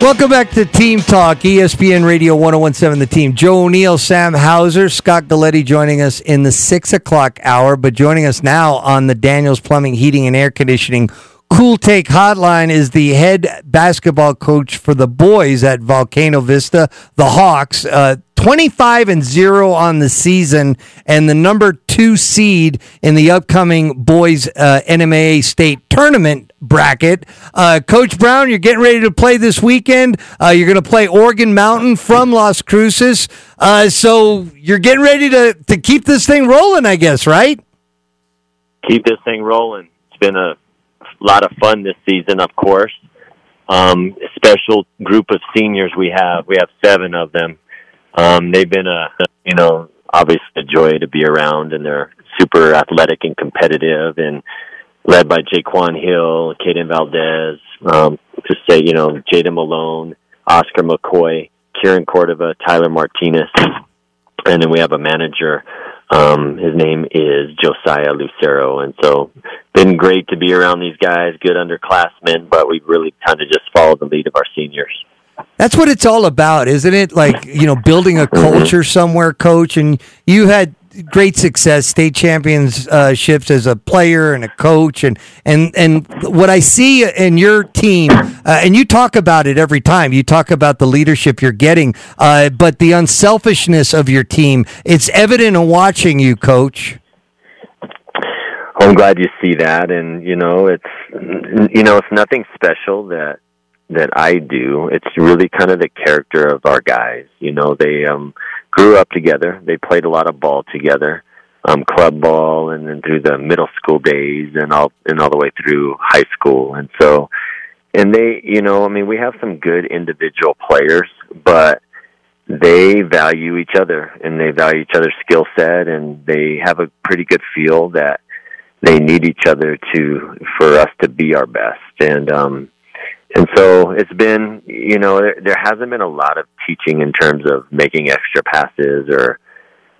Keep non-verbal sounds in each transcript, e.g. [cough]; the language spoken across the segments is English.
Welcome back to Team Talk, ESPN Radio 1017 The Team. Joe O'Neill, Sam Hauser, Scott Galletti joining us in the 6 o'clock hour, but joining us now on the Daniels Plumbing, Heating, and Air Conditioning Cool Take Hotline is the head basketball coach for the boys at Volcano Vista, the Hawks. Uh, 25 and 0 on the season and the number two seed in the upcoming boys uh, NMAA state tournament bracket. Uh, Coach Brown, you're getting ready to play this weekend. Uh, you're going to play Organ Mountain from Las Cruces. Uh, so you're getting ready to, to keep this thing rolling, I guess, right? Keep this thing rolling. It's been a lot of fun this season, of course. Um, special group of seniors we have. We have seven of them. Um, they've been a, you know, obviously a joy to be around, and they're super athletic and competitive, and led by Jaquan Hill, Caden Valdez, um, to say, you know, Jada Malone, Oscar McCoy, Kieran Cordova, Tyler Martinez, and then we have a manager. Um, his name is Josiah Lucero, and so been great to be around these guys, good underclassmen, but we really kind of just followed the lead of our seniors. That's what it's all about, isn't it? Like, you know, building a culture somewhere, coach. And you had great success, state championships as a player and a coach. And, and, and what I see in your team, uh, and you talk about it every time, you talk about the leadership you're getting, uh, but the unselfishness of your team, it's evident in watching you, coach. I'm glad you see that, and you know, it's you know, it's nothing special that that I do. It's really kind of the character of our guys. You know, they um grew up together. They played a lot of ball together, um, club ball, and then through the middle school days, and all and all the way through high school. And so, and they, you know, I mean, we have some good individual players, but they value each other and they value each other's skill set, and they have a pretty good feel that they need each other to for us to be our best. And um, and so it's been, you know, there, there hasn't been a lot of teaching in terms of making extra passes or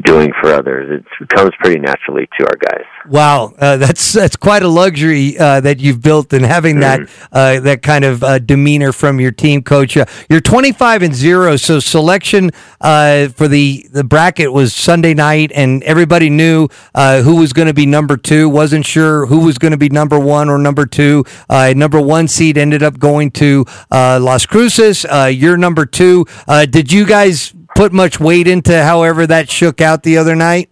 doing for others. It comes pretty naturally to our guys. Wow, uh, that's that's quite a luxury uh, that you've built, and having that uh, that kind of uh, demeanor from your team, coach. Uh, you're 25 and zero, so selection uh, for the the bracket was Sunday night, and everybody knew who was going to be number two. wasn't sure who was going to be number one or number two. number one seed ended up going to Las Cruces. you're number two. did you guys put much weight into however that shook out the other night?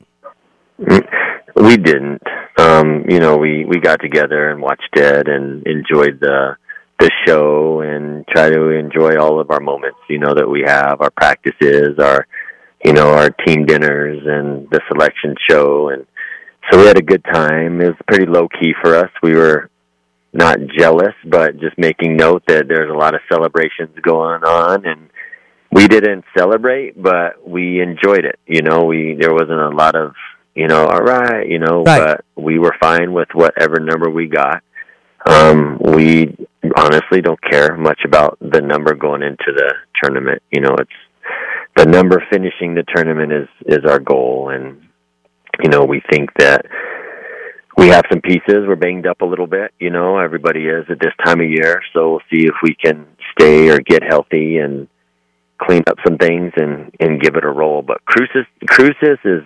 We didn't. Um, you know, we we got together and watched it and enjoyed the the show and try to enjoy all of our moments. You know that we have our practices, our you know our team dinners and the selection show, and so we had a good time. It was pretty low key for us. We were not jealous, but just making note that there's a lot of celebrations going on and we didn't celebrate, but we enjoyed it. You know, we there wasn't a lot of you know, all right, you know, Right. but we were fine with whatever number we got. Um, we honestly don't care much about the number going into the tournament. You know, it's the number finishing the tournament is is our goal, and you know, we think that we have some pieces. We're banged up a little bit. You know, everybody is at this time of year, so we'll see if we can stay or get healthy and clean up some things and and give it a roll. But Cruces Cruces is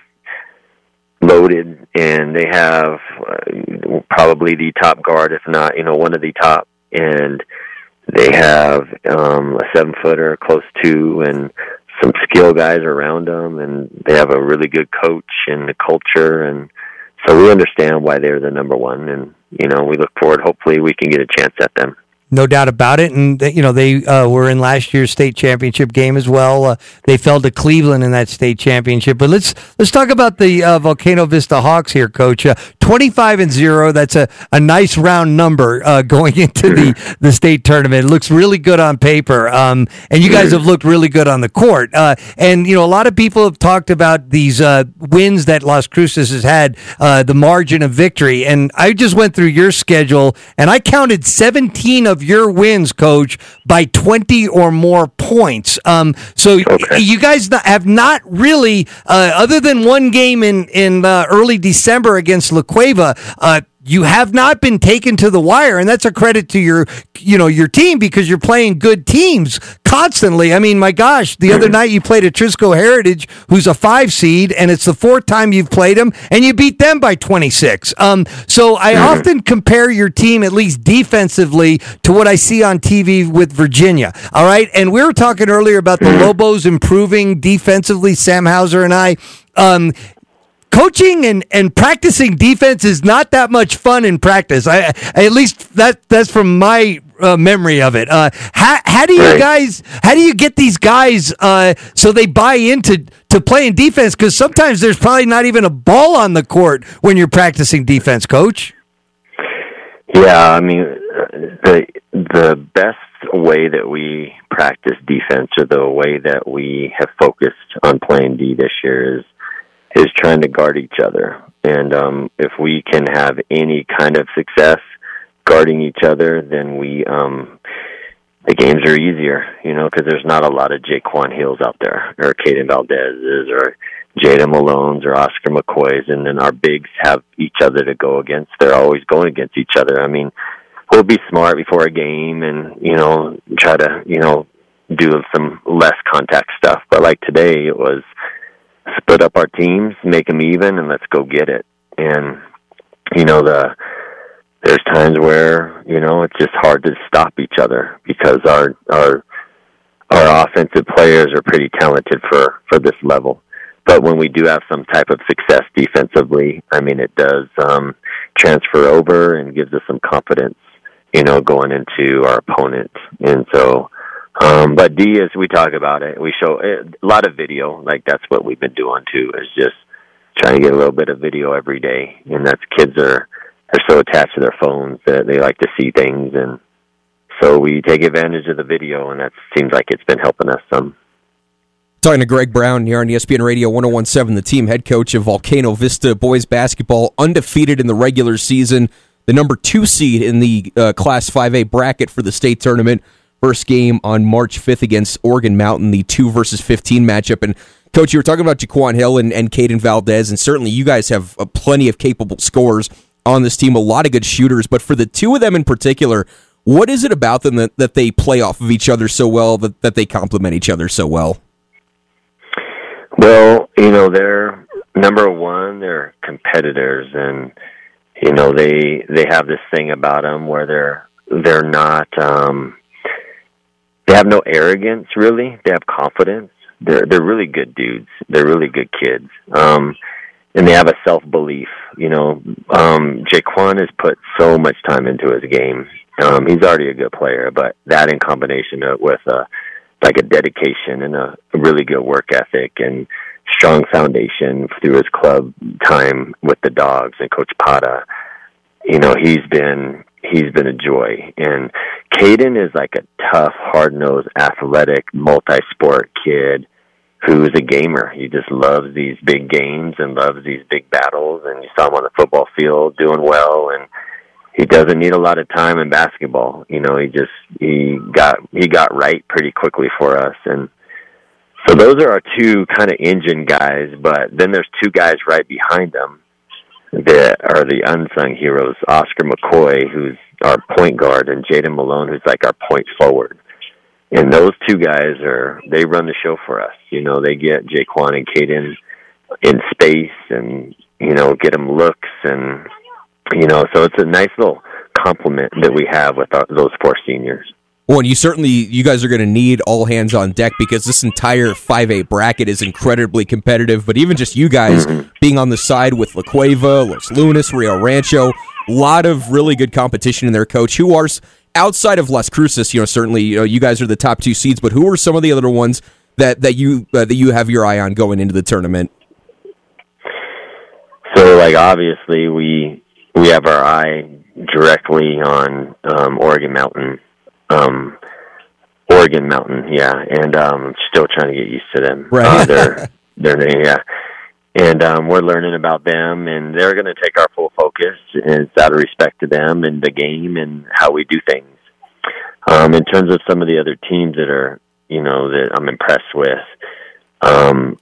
loaded, and they have uh, probably the top guard, if not you know one of the top, and they have um, a seven footer close to and some skill guys around them, and they have a really good coach and the culture and. So we understand why they're the number one, and you know we look forward. Hopefully, we can get a chance at them. No doubt about it, and you know they uh, were in last year's state championship game as well. Uh, they fell to Cleveland in that state championship. But let's let's talk about the uh, Volcano Vista Hawks here, Coach. Uh, Twenty-five and zero. That's a, a nice round number uh, [laughs] going into the, the state tournament. It looks really good on paper, um, and you guys have looked really good on the court. Uh, and you know a lot of people have talked about these uh, wins that Las Cruces has had, uh, the margin of victory. And I just went through your schedule, and I counted seventeen of your wins, Coach, by twenty or more points. Um, so Okay. you guys have not really, uh, other than one game in in uh, early December against La Cueva, uh, you have not been taken to the wire, and that's a credit to your you know your team because you're playing good teams constantly. I mean, my gosh, the other night you played Atrisco Heritage, who's a five seed, and it's the fourth time you've played them, and you beat them by 26. Um, so I often compare your team, at least defensively, to what I see on TV with Virginia. All right, and we were talking earlier about the Lobos improving defensively. Sam Hauser and I. Um, coaching and, and practicing defense is not that much fun in practice. I at least that that's from my uh, memory of it. Uh, how how do you guys how do you get these guys uh, so they buy into to playing defense? Because sometimes there's probably not even a ball on the court when you're practicing defense, coach. Yeah, I mean, the the best way that we practice defense, or the way that we have focused on playing D this year, is is trying to guard each other. And um, if we can have any kind of success guarding each other, then we um, the games are easier, you know, because there's not a lot of Jaquan Hills out there, or Caden Valdez's, or Jada Malone's, or Oscar McCoy's, and then our bigs have each other to go against. They're always going against each other. I mean, we'll be smart before a game, and you know, try to you know do some less contact stuff. But like today, it was split up our teams, make them even, and let's go get it. And you know the there's times where you know it's just hard to stop each other because our our our offensive players are pretty talented for for this level. But when we do have some type of success defensively, I mean, it does um, transfer over and gives us some confidence, you know, going into our opponent. And so, um, but D, as we talk about it, we show eh, a lot of video. Like that's what we've been doing too. Is just trying to get a little bit of video every day. And that's kids are are so attached to their phones that they like to see things, and so we take advantage of the video, and that seems like it's been helping us some. Talking to Greg Brown here on ESPN Radio 1017, the team head coach of Volcano Vista boys basketball, undefeated in the regular season, the number two seed in the uh, Class 5A bracket for the state tournament. First game on March 5th against Organ Mountain, the 2 versus 15 matchup. And, Coach, you were talking about Jaquan Hill and, and Caden Valdez, and certainly you guys have uh, plenty of capable scorers on this team, a lot of good shooters. But for the two of them in particular, what is it about them that, that they play off of each other so well, that, that they complement each other so well? Well, you know, they're number one. They're competitors, and you know they they have this thing about them where they're they're not um, they have no arrogance. Really, they have confidence. They're they're really good dudes. They're really good kids. Um, and they have a self belief. You know, um, Jaquan has put so much time into his game. Um, he's already a good player, but that in combination with uh, like a dedication and a, a really good work ethic and strong foundation through his club time with the dogs and Coach Pata. You know, he's been he's been a joy. And Caden is like a tough, hard nosed, athletic, multi sport kid who's a gamer. He just loves these big games and loves these big battles and you saw him on the football field doing well and he doesn't need a lot of time in basketball. You know, he just he got he got right pretty quickly for us and so those are our two kind of engine guys, but then there's two guys right behind them that are the unsung heroes, Oscar McCoy, who's our point guard, and Jaden Malone, who's like our point forward. And those two guys are they run the show for us. You know, they get Jaquan and Caden in space and, you know, get them looks and you know, so it's a nice little compliment that we have with our, those four seniors. Well, and you certainly, you guys are going to need all hands on deck because this entire 5A bracket is incredibly competitive. But even just you guys being on the side with La Cueva, Los Lunas, Rio Rancho, a lot of really good competition in there, coach. Who are, outside of Las Cruces, you know, certainly you, know, you guys are the top two seeds, but who are some of the other ones that, that, you, uh, that you have your eye on going into the tournament? So, like, obviously, we we have our eye directly on um, Organ Mountain. Um, Organ Mountain, yeah, and um, still trying to get used to them. Right. Uh, they're [laughs] they're yeah, and um, we're learning about them, and they're going to take our full focus, and it's out of respect to them and the game and how we do things. Um, in terms of some of the other teams that are, you know, that I'm impressed with, um,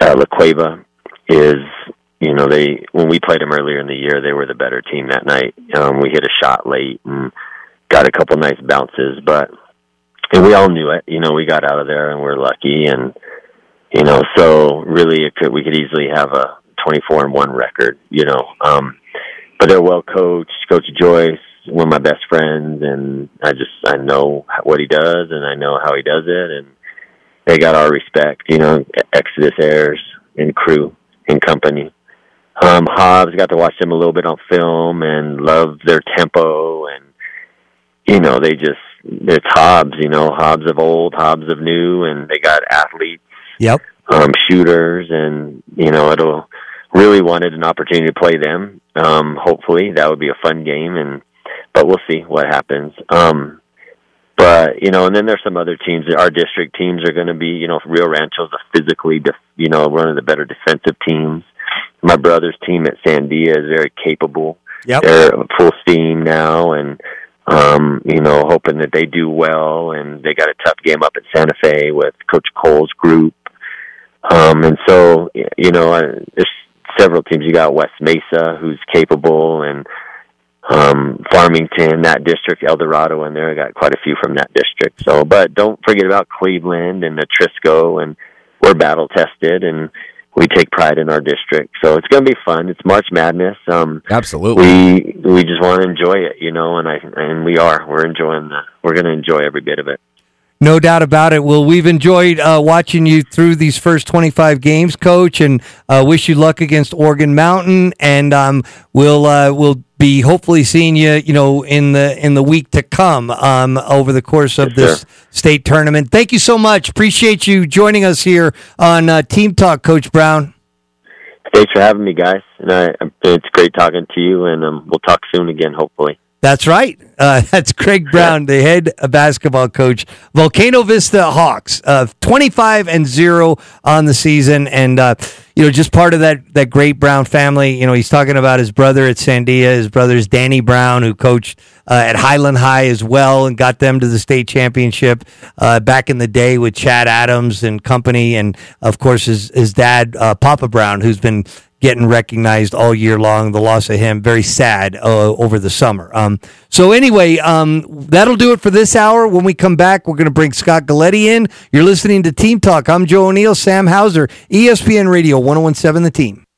uh, La Cueva is you know, they when we played them earlier in the year, they were the better team that night. Um, we hit a shot late and got a couple nice bounces, but and we all knew it. You know, we got out of there and we're lucky, and you know, so really, it could we could easily have a twenty-four and one record. You know, um, but they're well coached. Coach Joyce, one of my best friends, and I just I know what he does, and I know how he does it, and they got our respect. You know, Exodus Airs and crew and company. Um, Hobbs got to watch them a little bit on film and love their tempo you know they just it's Hobbs, you know Hobbs of old, Hobbs of new, and they got athletes, Yep. um, shooters, and you know it'll really wanted an opportunity to play them. Um, hopefully that would be a fun game, and but we'll see what happens. Um, but you know, and then there's some other teams. Our district teams are going to be, you know, Rio Rancho's a physically, def- you know, one of the better defensive teams. My brother's team at Sandia is very capable. Yep. They're full steam now, and um, you know, hoping that they do well. And they got a tough game up at Santa Fe with Coach Cole's group. Um, and so, you know, there's several teams. You got West Mesa, who's capable, and um, Farmington, that district, Eldorado, and there. I got quite a few from that district. So, but don't forget about Cleveland and the Atrisco, and we're battle tested, and we take pride in our district. So it's going to be fun. It's March Madness. Um, Absolutely. we we just want to enjoy it, you know, and I and we are. We're enjoying the. We're going to enjoy every bit of it. No doubt about it. Well, we've enjoyed uh, watching you through these first 25 games, Coach, and uh, wish you luck against Organ Mountain. And um, we'll uh, we'll be hopefully seeing you, you know, in the in the week to come um, over the course of Yes, this sir. state tournament. Thank you so much. Appreciate you joining us here on uh, Team Talk, Coach Brown. Thanks for having me, guys. And I, it's great talking to you, and um, we'll talk soon again, hopefully. That's right. Uh, [laughs] that's Craig Brown, the head basketball coach, Volcano Vista Hawks, uh, twenty-five and zero on the season, and uh, you know, just part of that that great Brown family. You know, he's talking about his brother at Sandia. His brother's Danny Brown, who coached uh, at Highland High as well, and got them to the state championship uh, back in the day with Chad Adams and company, and of course his his dad, uh, Papa Brown, who's been getting recognized all year long. The loss of him, very sad uh, over the summer. Um, so anyway, um, that'll do it for this hour. When we come back, we're going to bring Scott Galletti in. You're listening to Team Talk. I'm Joe O'Neill, Sam Hauser, ESPN Radio 1017 The Team.